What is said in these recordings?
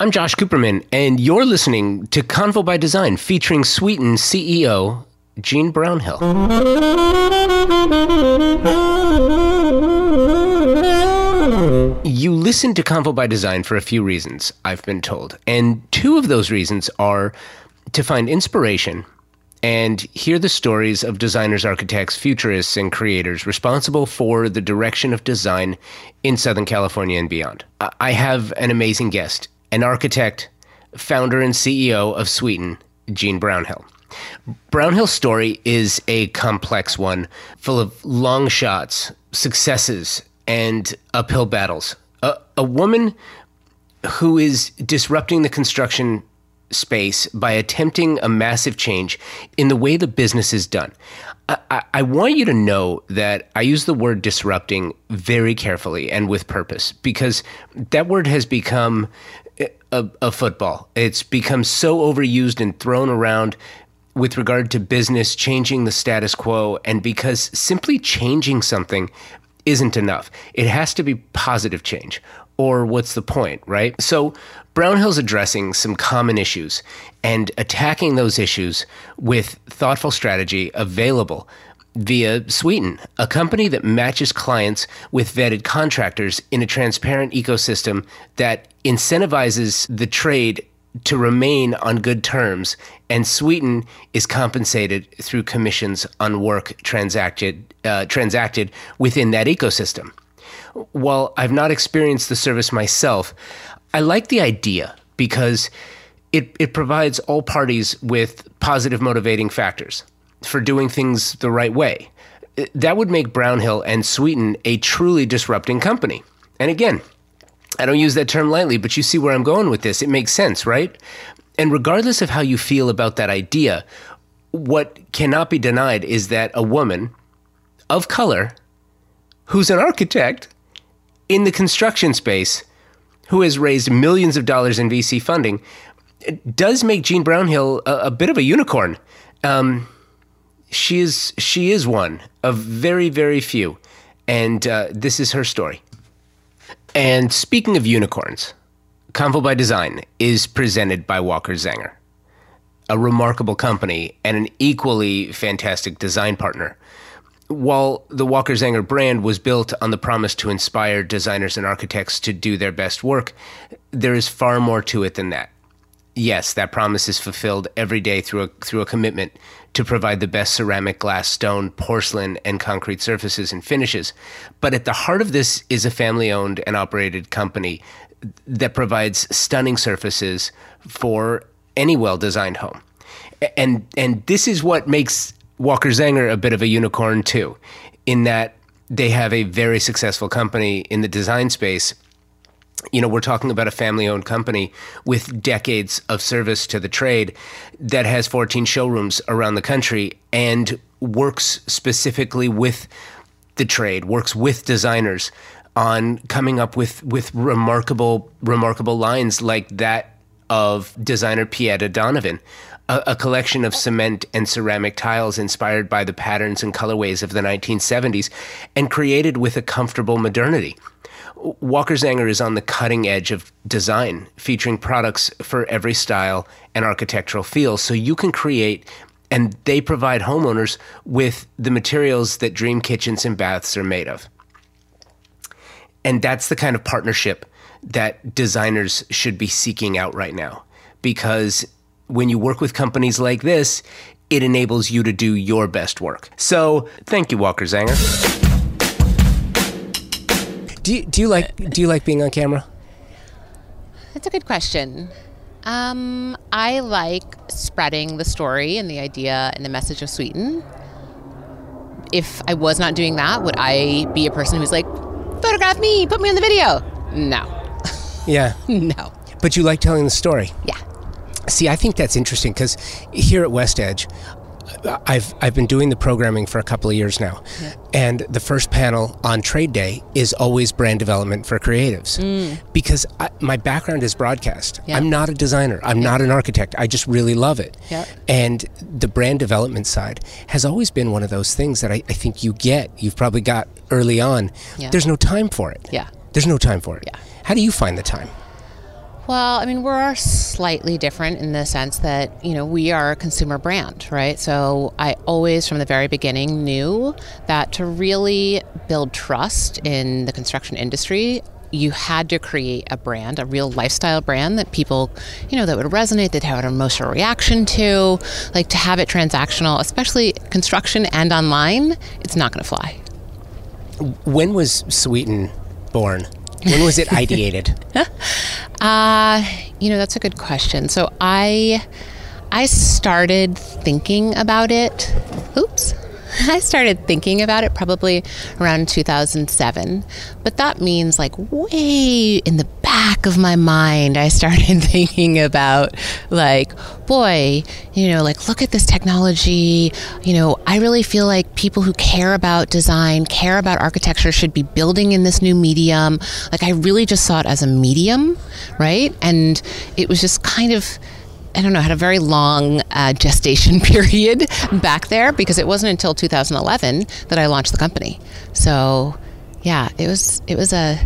I'm Josh Cooperman, and you're listening to Convo by Design featuring Sweeten CEO Jean Brownhill. You listen to Convo by Design for a few reasons, I've been told. And two of those reasons are to find inspiration and hear the stories of designers, architects, futurists, and creators responsible for the direction of design in Southern California and beyond. I have an amazing guest, an architect, founder, and CEO of Sweeten, Jean Brownhill. Brownhill's story is a complex one, full of long shots, successes, and uphill battles. A, a woman who is disrupting the construction space by attempting a massive change in the way the business is done. I, I, want you to know that I use the word disrupting very carefully and with purpose because that word has become a, a football. It's become so overused and thrown around with regard to business changing the status quo, and because simply changing something isn't enough. It has to be positive change, or what's the point, right? So, Brownhill's addressing some common issues and attacking those issues with thoughtful strategy available via Sweeten, a company that matches clients with vetted contractors in a transparent ecosystem that incentivizes the trade to remain on good terms, and Sweeten is compensated through commissions on work transacted uh, transacted within that ecosystem. While I've not experienced the service myself, I like the idea because it, it provides all parties with positive motivating factors for doing things the right way. That would make Brownhill and Sweeten a truly disrupting company. And again, I don't use that term lightly, but you see where I'm going with this. It makes sense, right? And regardless of how you feel about that idea, what cannot be denied is that a woman of color who's an architect in the construction space who has raised millions of dollars in VC funding does make Jean Brownhill a, a bit of a unicorn. Um, she is she is one of very very few, and uh, this is her story. And speaking of unicorns, Convo by Design is presented by Walker Zanger, a remarkable company and an equally fantastic design partner. While the Walker Zanger brand was built on the promise to inspire designers and architects to do their best work, there is far more to it than that. Yes, that promise is fulfilled every day through a, through a commitment to provide the best ceramic, glass, stone, porcelain, and concrete surfaces and finishes. But at the heart of this is a family owned and operated company that provides stunning surfaces for any well designed home. And, and this is what makes Walker Zanger a bit of a unicorn too, in that they have a very successful company in the design space you know, we're talking about a family owned company with decades of service to the trade that has 14 showrooms around the country and works specifically with the trade, works with designers on coming up with, with remarkable, remarkable lines like that of designer Pieta Donovan, a, a, collection of cement and ceramic tiles inspired by the patterns and colorways of the 1970s and created with a comfortable modernity. Walker Zanger is on the cutting edge of design, featuring products for every style and architectural feel. So you can create, and they provide homeowners with the materials that dream kitchens and baths are made of. And that's the kind of partnership that designers should be seeking out right now. Because when you work with companies like this, it enables you to do your best work. So thank you, Walker Zanger. Do you, do you like do you like being on camera? That's a good question. Um, I like spreading the story and the idea and the message of Sweeten. If I was not doing that, would I be a person who's like, photograph me, put me in the video? No. Yeah. no. But you like telling the story. Yeah. See, I think that's interesting because here at West Edge, I've I've been doing the programming for a couple of years now, yeah. and the first panel on Trade Day is always brand development for creatives, mm. because I, my background is broadcast. Yeah. I'm not a designer. I'm yeah. not an architect. I just really love it, and the brand development side has always been one of those things that I, I think you get. You've probably got early on. There's no time for it. Yeah. There's no time for it. Yeah. How do you find the time? Well, I mean, we're slightly different in the sense that, you know, we are a consumer brand, right? So I always, from the very beginning, knew that to really build trust in the construction industry, you had to create a brand, a real lifestyle brand that people, you know, that would resonate, that have an emotional reaction to. Like to have it transactional, especially construction and online, it's not going to fly. When was Sweeten born? When was it ideated? uh, you know, that's a good question. So I I started thinking about it. Oops. I started thinking about it probably around 2007. But that means, like, way in the back of my mind, I started thinking about, like, boy, you know, like, look at this technology. You know, I really feel like people who care about design, care about architecture should be building in this new medium. Like, I really just saw it as a medium, right? And it was just kind of I don't know, had a very long uh, gestation period back there because it wasn't until 2011 that I launched the company. So, yeah, it was it was a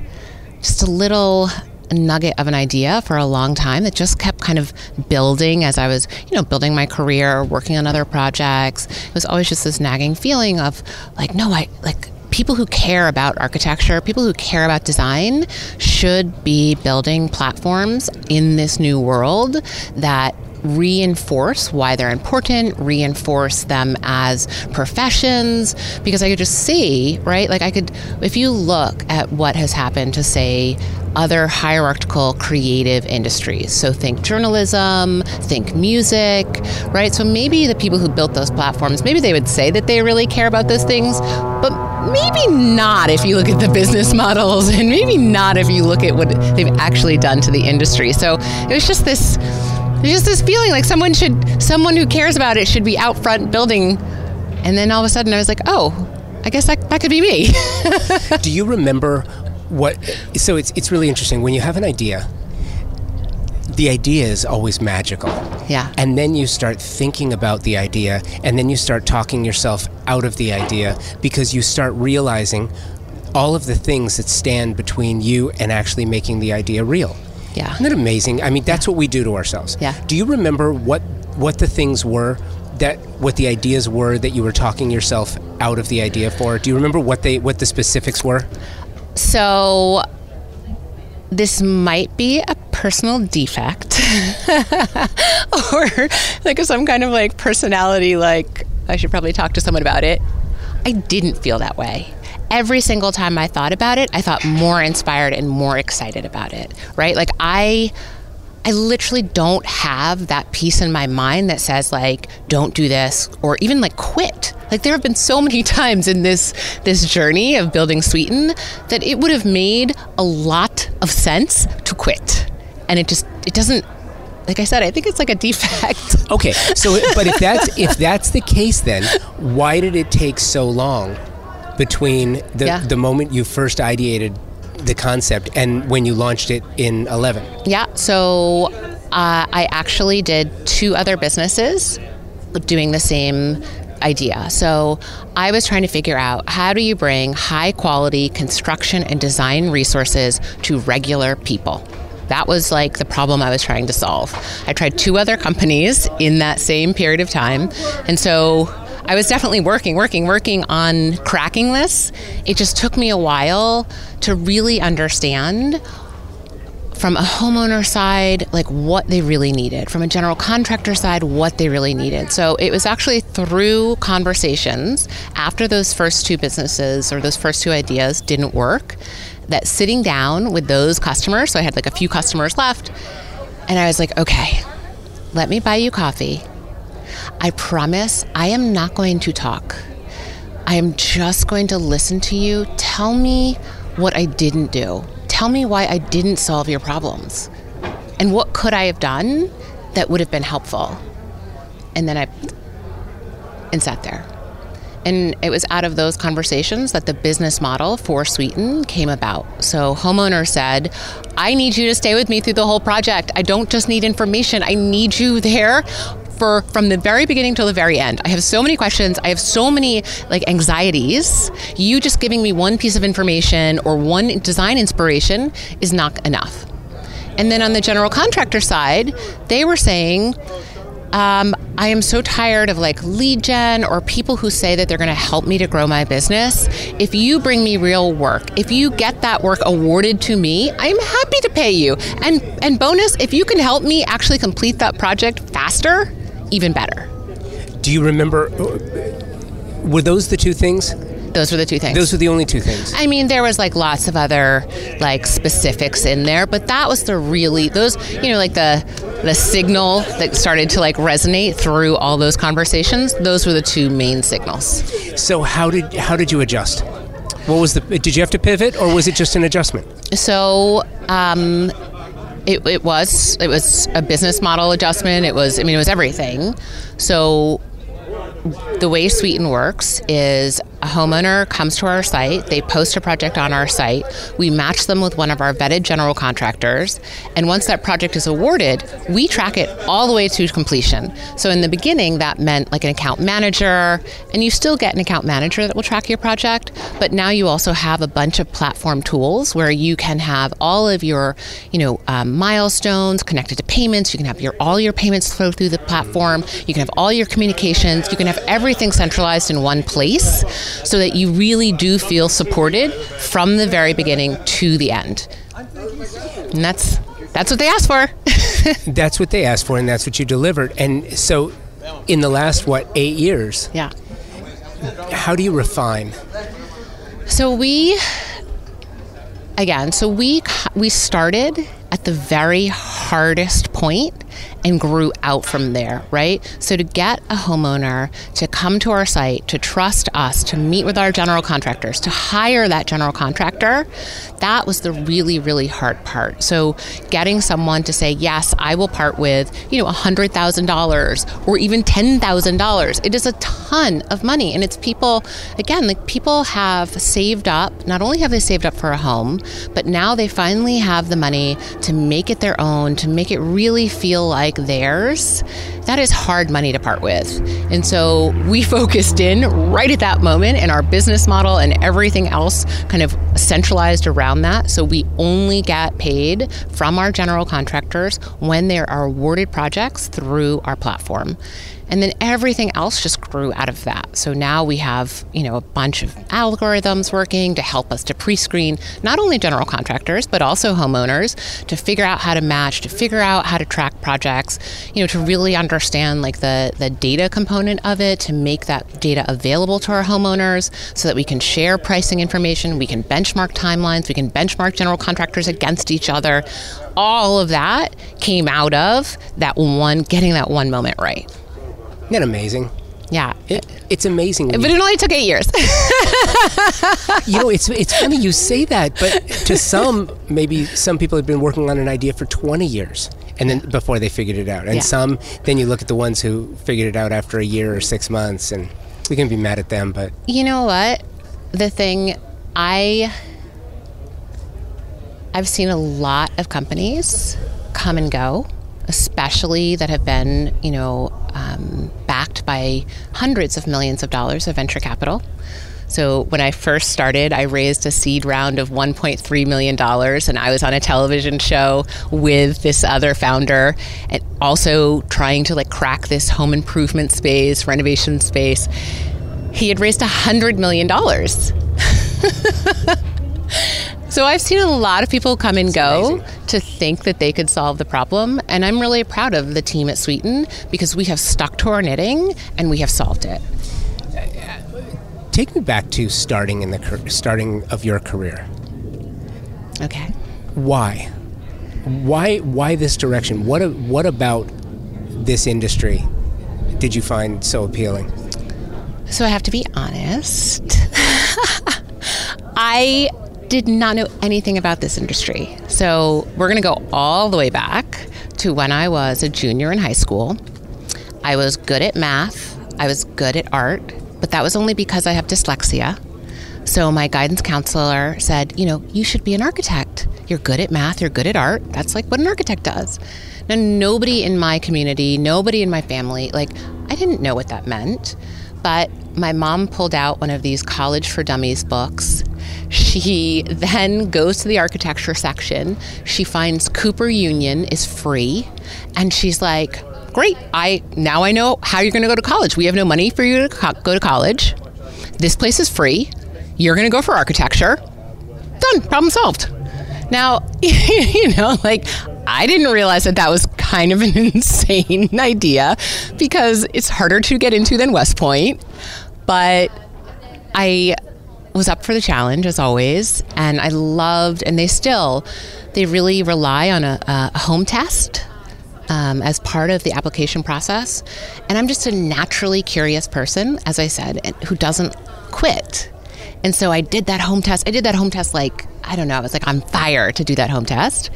just a little nugget of an idea for a long time that just kept kind of building as I was, you know, building my career, working on other projects. It was always just this nagging feeling of like, no, I like people who care about architecture, people who care about design, should be building platforms in this new world that reinforce why they're important, reinforce them as professions, because I could just see, right? Like, I could, if you look at what has happened to, say, other hierarchical creative industries. So think journalism, think music, right? So maybe the people who built those platforms, maybe they would say that they really care about those things, but maybe not if you look at the business models and maybe not if you look at what they've actually done to the industry. So it was just this just this feeling like someone should someone who cares about it should be out front building and then all of a sudden I was like, "Oh, I guess that, that could be me." Do you remember what so it's it's really interesting when you have an idea the idea is always magical. Yeah. And then you start thinking about the idea and then you start talking yourself out of the idea because you start realizing all of the things that stand between you and actually making the idea real. Yeah. Isn't that amazing? I mean, that's what we do to ourselves. Yeah. Do you remember what what the things were that what the ideas were that you were talking yourself out of the idea for? Do you remember what they what the specifics were? So this might be a personal defect or like some kind of like personality like I should probably talk to someone about it. I didn't feel that way. Every single time I thought about it, I thought more inspired and more excited about it, right? Like I I literally don't have that piece in my mind that says like don't do this or even like quit. Like there have been so many times in this this journey of building Sweeten that it would have made a lot of sense to quit. And it just it doesn't like I said, I think it's like a defect. Okay. So but if that's if that's the case then why did it take so long between the Yeah. the moment you first ideated the concept and when you launched it in 11? Yeah. So uh, I actually did two other businesses doing the same idea. So I was trying to figure out how do you bring high quality construction and design resources to regular people. That was like the problem I was trying to solve. I tried two other companies in that same period of time. And so I was definitely working, working, working on cracking this. It just took me a while to really understand from a homeowner side, like what they really needed, from a general contractor side, what they really needed. So it was actually through conversations after those first two businesses or those first two ideas didn't work that sitting down with those customers, so I had like a few customers left, and I was like, okay, let me buy you coffee. I promise I am not going to talk. I am just going to listen to you. Tell me what I didn't do. Tell me why I didn't solve your problems. And what could I have done that would have been helpful? And then I and sat there. And it was out of those conversations that the business model for Sweeten came about. So, homeowner said, I need you to stay with me through the whole project. I don't just need information, I need you there for from the very beginning till the very end. I have so many questions. I have so many like anxieties. You just giving me one piece of information or one design inspiration is not enough. And then on the general contractor side, they were saying, um, I am so tired of like lead gen or people who say that they're going to help me to grow my business. If you bring me real work, if you get that work awarded to me, I'm happy to pay you. And and bonus, if you can help me actually complete that project faster, even better. Do you remember? Were those the two things? Those were the two things. Those were the only two things. I mean, there was like lots of other like specifics in there, but that was the really those you know like the the signal that started to like resonate through all those conversations. Those were the two main signals. So how did how did you adjust? What was the? Did you have to pivot, or was it just an adjustment? So. Um, it, it was it was a business model adjustment. It was I mean it was everything. So the way Sweeten works is a homeowner comes to our site, they post a project on our site, we match them with one of our vetted general contractors, and once that project is awarded, we track it all the way to completion. So in the beginning, that meant like an account manager, and you still get an account manager that will track your project, but now you also have a bunch of platform tools where you can have all of your, you know, um, milestones connected to payments. You can have your all your payments flow through the platform. You can have all your communications. You can have everything centralized in one place so that you really do feel supported from the very beginning to the end. And that's that's what they asked for. that's what they asked for, and that's what you delivered. And so, in the last what eight years? Yeah. How do you refine? So we, again, so we we started at the very hardest point and grew out from there, right? So to get a homeowner to come to our site, to trust us, to meet with our general contractors, to hire that general contractor, that was the really, really hard part. So getting someone to say, yes, I will part with, you know, $100,000 or even $10,000. It is a ton of money. And it's people, again, like people have saved up, not only have they saved up for a home, but now they finally have the money to make it their own, to make it really feel like theirs, that is hard money to part with. And so we focused in right at that moment and our business model and everything else kind of centralized around that. So we only get paid from our general contractors when there are awarded projects through our platform. And then everything else just grew out of that. So now we have, you know, a bunch of algorithms working to help us to pre-screen not only general contractors, but also homeowners to figure out how to match, to figure out how to track projects, you know, to really understand like the, the data component of it, to make that data available to our homeowners so that we can share pricing information, we can benchmark timelines, we can benchmark general contractors against each other. All of that came out of that one, getting that one moment right. Isn't that amazing? Yeah. It, it's amazing. But it only took eight years. you know, it's it's funny you say that, but to some, maybe some people have been working on an idea for 20 years and then before they figured it out. And yeah. some, then you look at the ones who figured it out after a year or six months, and we can be mad at them, but. You know what? The thing I. I've seen a lot of companies come and go especially that have been, you know, um, backed by hundreds of millions of dollars of venture capital. So when I first started, I raised a seed round of $1.3 million, and I was on a television show with this other founder, and also trying to like crack this home improvement space, renovation space. He had raised $100 million. So I've seen a lot of people come and go to think that they could solve the problem, and I'm really proud of the team at Sweeten because we have stuck to our knitting and we have solved it. Take me back to starting in the starting of your career. Okay. Why? Why? Why this direction? What? What about this industry did you find so appealing? So I have to be honest. I did not know anything about this industry. So we're going to go all the way back to when I was a junior in high school. I was good at math, I was good at art, but that was only because I have dyslexia. So my guidance counselor said, you know, you should be an architect. You're good at math, you're good at art. That's like what an architect does. Now, nobody in my community, nobody in my family, like, I didn't know what that meant. But my mom pulled out one of these College for Dummies books. She then goes to the architecture section. She finds Cooper Union is free, and she's like, "Great! I now I know how you're going to go to college. We have no money for you to co- go to college. This place is free. You're going to go for architecture. Done. Problem solved." Now, you know, like I didn't realize that that was kind of an insane idea because it's harder to get into than West Point. But I was up for the challenge as always, and I loved, and they still, they really rely on a, a home test um, as part of the application process. And I'm just a naturally curious person, as I said, who doesn't quit. And so I did that home test. I did that home test like, I don't know, I was like on fire to do that home test.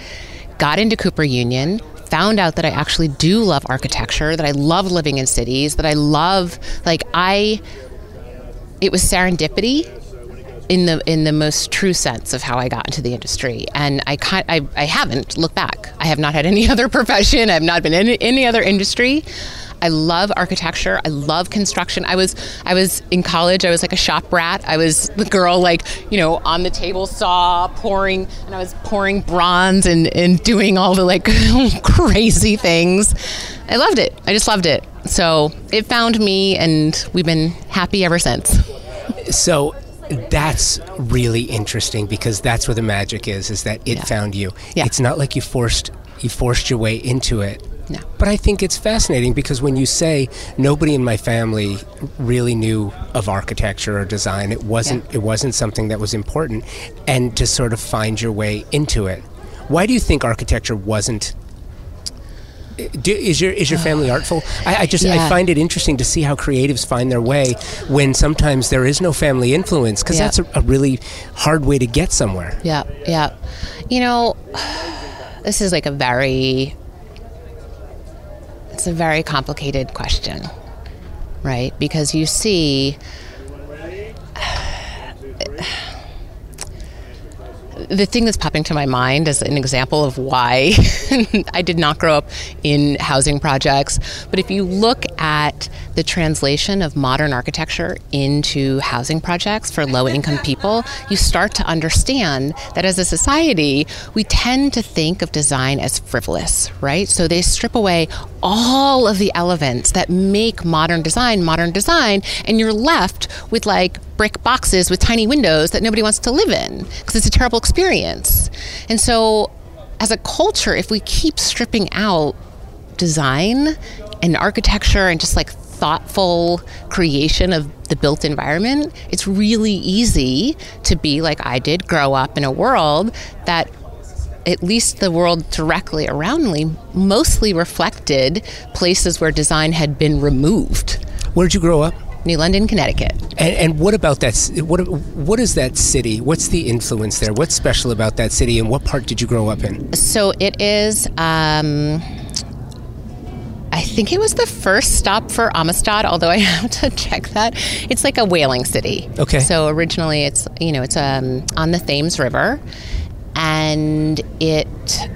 Got into Cooper Union, found out that I actually do love architecture, that I love living in cities, that I love, like, I, it was serendipity in the in the most true sense of how I got into the industry. And I I, I haven't looked back. I have not had any other profession. I have not been in any other industry. I love architecture. I love construction. I was I was in college. I was like a shop rat. I was the girl like you know on the table saw pouring, and I was pouring bronze and and doing all the like crazy things. I loved it. I just loved it. So it found me, and we've been happy ever since. So that's really interesting because that's where the magic is is that it yeah. found you yeah. it's not like you forced you forced your way into it no. But I think it's fascinating because when you say nobody in my family really knew of architecture or design, it wasn't yeah. it wasn't something that was important, and to sort of find your way into it. Why do you think architecture wasn't do, is your is your family artful? I, I just yeah. I find it interesting to see how creatives find their way when sometimes there is no family influence because yeah. that's a, a, really hard way to get somewhere. Yeah, yeah. You know, this is like a very it's a very complicated question, right? Because you see the thing that's popping to my mind as an example of why I did not grow up in housing projects, but if you look at the translation of modern architecture into housing projects for low income people, you start to understand that as a society, we tend to think of design as frivolous, right? So they strip away all of the elements that make modern design modern design, and you're left with like brick boxes with tiny windows that nobody wants to live in because it's a terrible experience. And so, as a culture, if we keep stripping out design and architecture and just like thoughtful creation of the built environment, it's really easy to be like I did, grow up in a world that at least the world directly around me mostly reflected places where design had been removed. Where did you grow up? New London, Connecticut. And, and, what about that? What what is that city? What's the influence there? What's special about that city? And what part did you grow up in? So it is. Um, I think it was the first stop for Amistad, although I have to check that. It's like a whaling city. Okay. So originally, it's you know it's um, on the Thames River, and it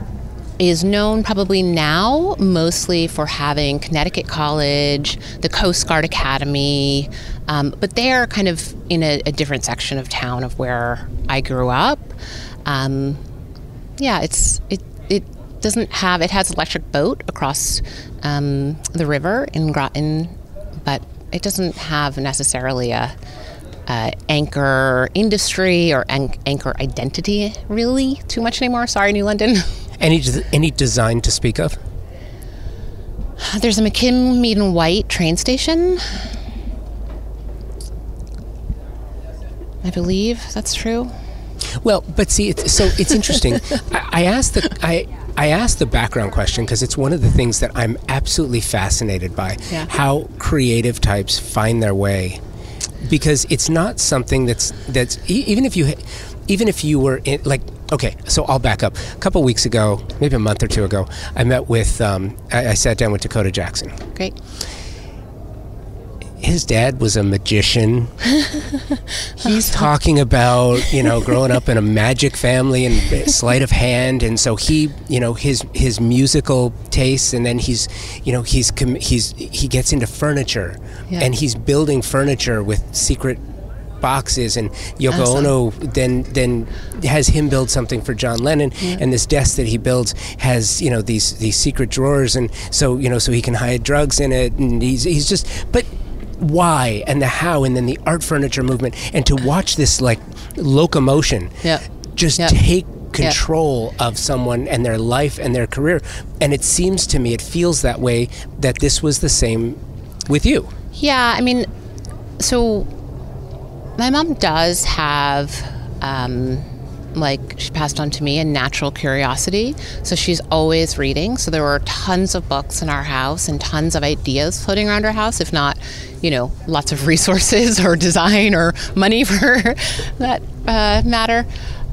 is known probably now mostly for having Connecticut College, the Coast Guard Academy, um, but they're kind of in a, a, different section of town of where I grew up. Um, yeah, it's it it doesn't have it has electric boat across um, the river in Groton, but it doesn't have necessarily a uh, anchor industry or an- anchor identity really too much anymore. Sorry, New London. Any any design to speak of? There's a McKim Mead and White train station. I believe that's true. Well, but see, it's, so it's interesting. I, I asked the I I asked the background question because it's one of the things that I'm absolutely fascinated by. Yeah. How creative types find their way, because it's not something that's that's even if you even if you were in like okay, so I'll back up. A couple weeks ago, maybe a month or two ago, I met with, um, I, I, sat down with Dakota Jackson. Great. His dad was a magician. He's talking about, you know, growing up in a magic family and sleight of hand and so he, you know, his his musical tastes and then he's, you know, he's he's he gets into furniture yeah. and he's building furniture with secret boxes and Yoko awesome. Ono then then has him build something for John Lennon yeah. and this desk that he builds has you know these these secret drawers and so you know so he can hide drugs in it and he's he's just but why and the how and then the art furniture movement and to watch this like locomotion yeah. just yeah. take control yeah. of someone and their life and their career and it seems to me it feels that way that this was the same with you yeah i mean so my mom does have, um, like, she passed on to me a natural curiosity. So she's always reading. So there were tons of books in our house and tons of ideas floating around our house, if not, you know, lots of resources or design or money for that uh, matter.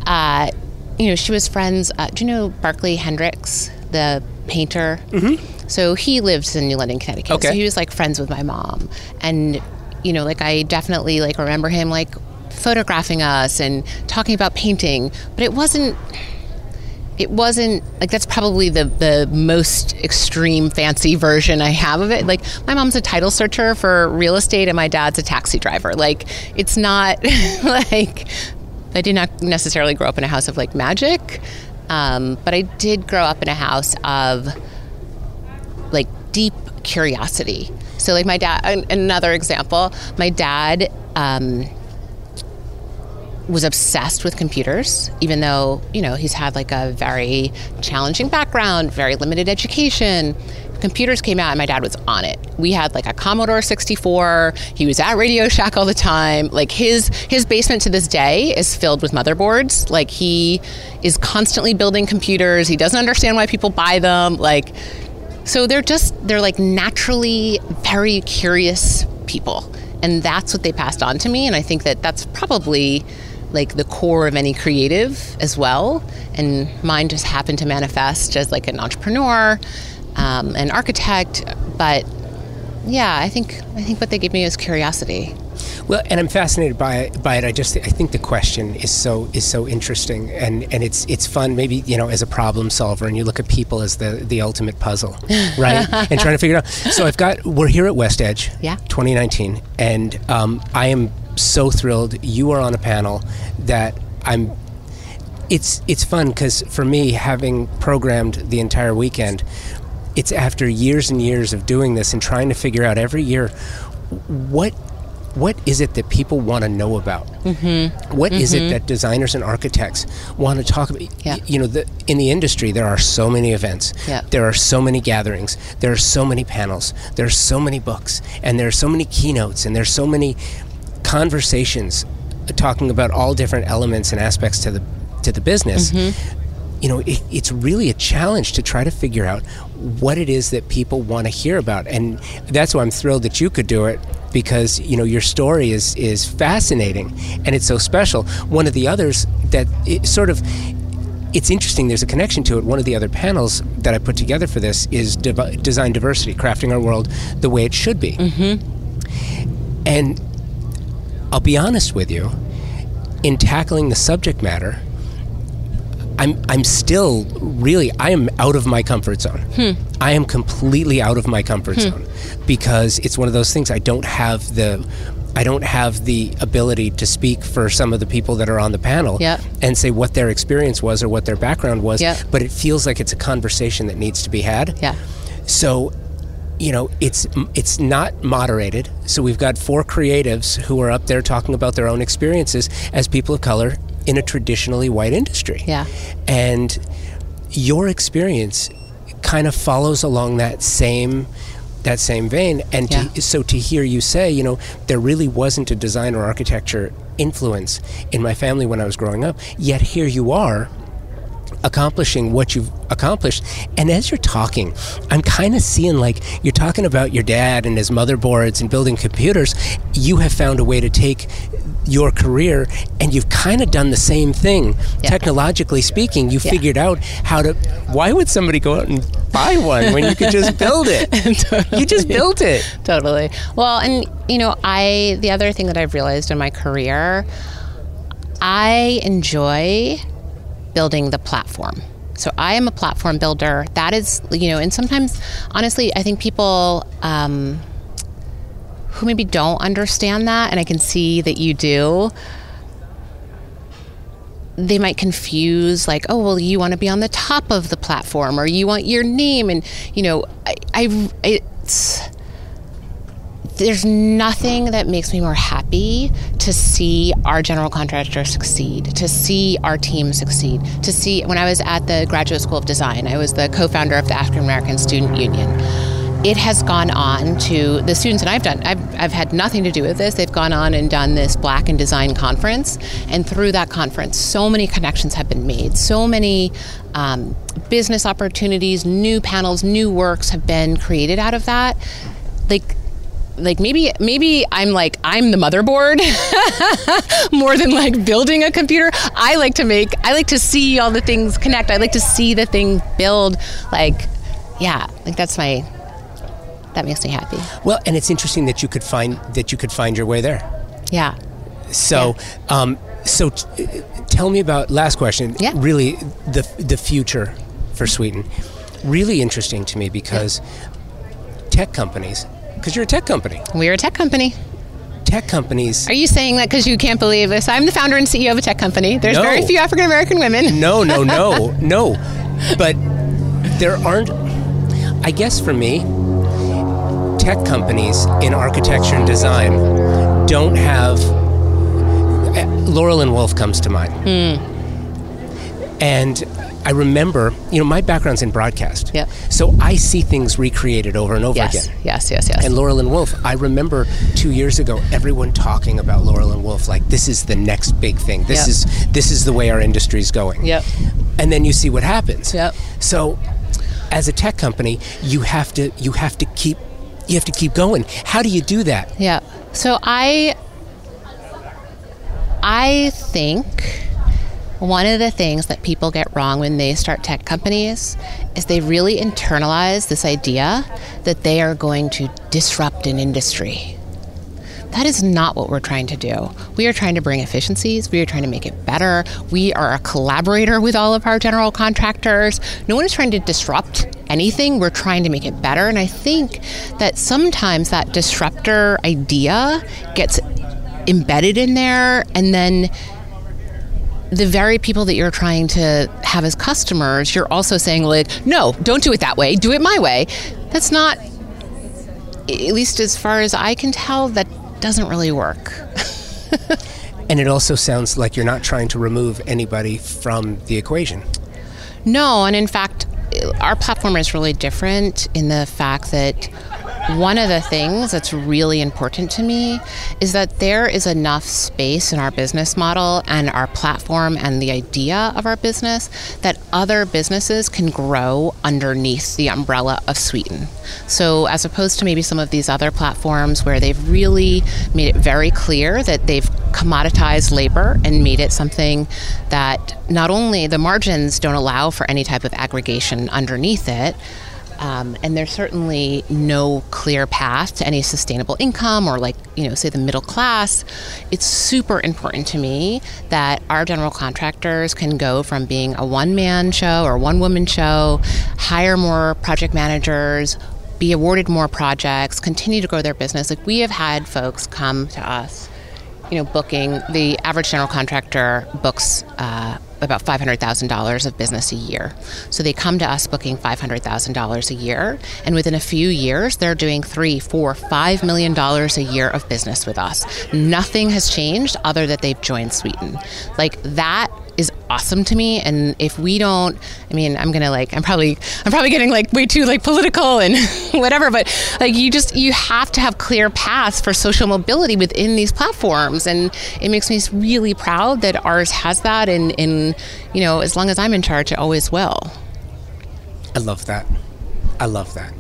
Uh, you know, she was friends. Uh, do you know Barkley Hendricks, the painter? Mm-hmm. So he lives in New London, Connecticut. Okay. So he was like friends with my mom. And you know, like I definitely like remember him like photographing us and talking about painting, but it wasn't it wasn't like that's probably the the most extreme fancy version I have of it. Like my mom's a title searcher for real estate and my dad's a taxi driver. Like it's not like I did not necessarily grow up in a house of like magic, um, but I did grow up in a house of like deep curiosity so, like my dad, another example, my dad um, was obsessed with computers, even though, you know, he's had like a very challenging background, very limited education. Computers came out and my dad was on it. We had like a Commodore 64. He was at Radio Shack all the time. Like his his basement to this day is filled with motherboards. Like he is constantly building computers. He doesn't understand why people buy them. Like so they're just, they're like naturally very curious people. And that's what they passed on to me. And I think that that's probably like the core of any creative as well. And mine just happened to manifest as like an entrepreneur, um, an architect. But yeah, I think I think what they gave me is curiosity. Well, and I'm fascinated by it. By it, I just I think the question is so is so interesting, and and it's it's fun. Maybe you know as a problem solver, and you look at people as the the ultimate puzzle, right? and trying to figure it out. So I've got we're here at West Edge, yeah, 2019, and um, I am so thrilled you are on a panel that I'm. It's it's fun because for me, having programmed the entire weekend, it's after years and years of doing this and trying to figure out every year what what is it that people want to know about? Mm-hmm. What mm-hmm. is it that designers and architects want to talk about? Yeah. You know, the, in the industry, there are so many events. Yeah. There are so many gatherings. There are so many panels. There are so many books. And there are so many keynotes. And there's so many conversations talking about all different elements and aspects to the to the business. Mm-hmm. You know, it, it's really a challenge to try to figure out what it is that people want to hear about, and that's why I'm thrilled that you could do it because you know your story is is fascinating and it's so special. One of the others that it sort of it's interesting. There's a connection to it. One of the other panels that I put together for this is Div- design diversity, crafting our world the way it should be. Mm-hmm. And I'll be honest with you, in tackling the subject matter, I'm I'm still really I am out of my comfort zone. Hmm. I am completely out of my comfort hmm. zone because it's one of those things I don't have the I don't have the ability to speak for some of the people that are on the panel yep. and say what their experience was or what their background was. Yep. But it feels like it's a conversation that needs to be had. Yeah. So you know it's it's not moderated so we've got four creatives who are up there talking about their own experiences as people of color in a traditionally white industry. Yeah. And your experience kind of follows along that same that same vein and yeah. to, so to hear you say you know there really wasn't a design or architecture influence in my family when I was growing up yet here you are accomplishing what you've accomplished. And as you're talking, I'm kind of seeing like you're talking about your dad and his motherboards and building computers. You have found a way to take your career and you've kind of done the same thing yeah. technologically speaking you yeah. figured out how to why would somebody go out and buy one when you could just build it? totally. You just built it. Totally. Well, and you know, I the other thing that I've realized in my career, I enjoy building the platform. So I am a platform builder. That is, you know, and sometimes, honestly, I think people um, who maybe don't understand that, and I can see that you do, they might confuse like oh well you want to be on the top of the platform or you want your name and you know i, I it's there's nothing that makes me more happy to see our general contractor succeed, to see our team succeed, to see when I was at the Graduate School of Design, I was the co founder of the African American Student Union. It has gone on to the students and I've done I've, I've had nothing to do with this. They've gone on and done this Black in Design conference and through that conference so many connections have been made. So many um, business opportunities new panels new works have been created out of that. Like like maybe maybe I'm like I'm the motherboard more than like building a computer. I like to make I like to see all the things connect. I like to see the thing build like yeah, like that's my that makes me happy. Well, and it's interesting that you could find that you could find your way there. Yeah. So, yeah. Um, so t- tell me about last question. Yeah. Really, the the future for Sweeten. Really interesting to me because yeah. tech companies, because you're a tech company. We're a tech company. Tech companies. Are you saying that because you can't believe this? I'm the founder and CEO of a tech company. There's no. very few African American women. No, no, no, no. But there aren't. I guess for me, tech companies in architecture and design don't have. Eh, Laurel and Wolf comes to mind. Mm. And I remember, you know, my background's in broadcast. Yep. So I see things recreated over and over yes. again. Yes, yes, yes. And Laurel and Wolf, I remember two years ago, everyone talking about Laurel and Wolf like this is the next big thing. This yep. is this is the way our industry's going. Yep. And then you see what happens. Yep. So as a tech company, you have to you have to keep you have to keep going. How do you do that? Yeah. So I I think one of the things that people get wrong when they start tech companies is they really internalize this idea that they are going to disrupt an industry. That is not what we're trying to do. We are trying to bring efficiencies. We are trying to make it better. We are a collaborator with all of our general contractors. No one is trying to disrupt anything. We're trying to make it better. And I think that sometimes that disruptor idea gets embedded in there and then the very people that you're trying to have as customers, you're also saying, like, no, don't do it that way, do it my way. That's not, at least as far as I can tell, that doesn't really work. and it also sounds like you're not trying to remove anybody from the equation. No, and in fact, our platform is really different in the fact that one of the things that's really important to me is that there is enough space in our business model and our platform and the idea of our business that other businesses can grow underneath the umbrella of Sweeten. So, as opposed to maybe some of these other platforms where they've really made it very clear that they've commoditized labor and made it something that not only the margins don't allow for any type of aggregation underneath it, um, and there's certainly no clear path to any sustainable income or, like, you know, say the middle class. It's super important to me that our general contractors can go from being a one man show or one woman show, hire more project managers, be awarded more projects, continue to grow their business. Like, we have had folks come to us you know, booking the average general contractor books uh, about $500,000 of business a year. So they come to us booking $500,000 a year, and within a few years, they're doing three, four, five million dollars a year of business with us. Nothing has changed other that they've joined Sweeten. Like that is awesome to me. And if we don't i mean i'm gonna like i'm probably i'm probably getting like way too like political and whatever but like you just you have to have clear paths for social mobility within these platforms. And it makes me really proud that ours has that. And in you know as long as i'm in charge it always will. I love that. I love that.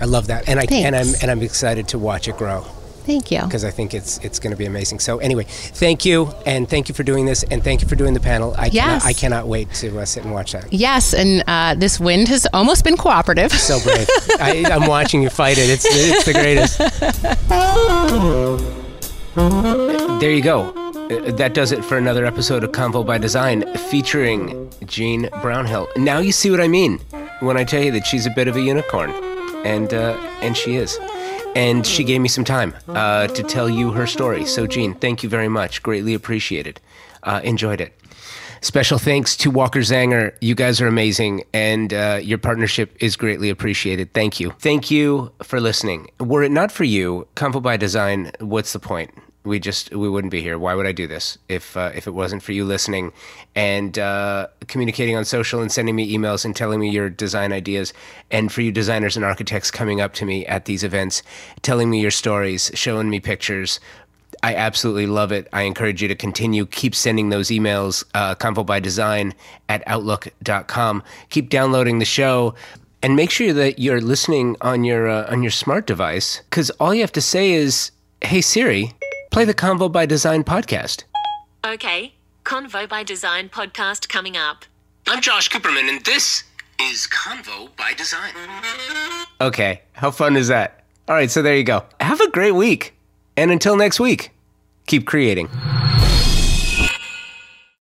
I love that. And i Thanks. and i'm and i'm excited to watch it grow Thank you. because I think it's it's going to be amazing. So anyway, thank you, and thank you for doing this, and thank you for doing the panel. I Yes. cannot, I cannot wait to uh, sit and watch that. Yes, and uh, this wind has almost been cooperative. So brave. I, I'm watching you fight it. It's it's the greatest. There you go. Uh, That does it for another episode of Convo by Design featuring Jean Brownhill. Now you see what I mean when I tell you that she's a bit of a unicorn, and uh, and she is. And she gave me some time uh, to tell you her story. So, Jean, thank you very much. Greatly appreciated. Uh, enjoyed it. Special thanks to Walker Zanger. You guys are amazing, and uh, your partnership is greatly appreciated. Thank you. Thank you for listening. Were it not for you, Convo by Design, what's the point? We just we wouldn't be here. Why would I do this if uh, if it wasn't for you listening and uh, communicating on social and sending me emails and telling me your design ideas, and for you designers and architects coming up to me at these events, telling me your stories, showing me pictures, I absolutely love it. I encourage you to continue. Keep sending those emails, uh, convo by design at outlook.com. Keep downloading the show and make sure that you're listening on your, uh, on your smart device because all you have to say is, Hey Siri, play the Convo by Design podcast. Okay, Convo by Design podcast coming up. I'm Josh Cooperman and this is Convo by Design. Okay, how fun is that? All right, so there you go. Have a great week. And until next week, keep creating.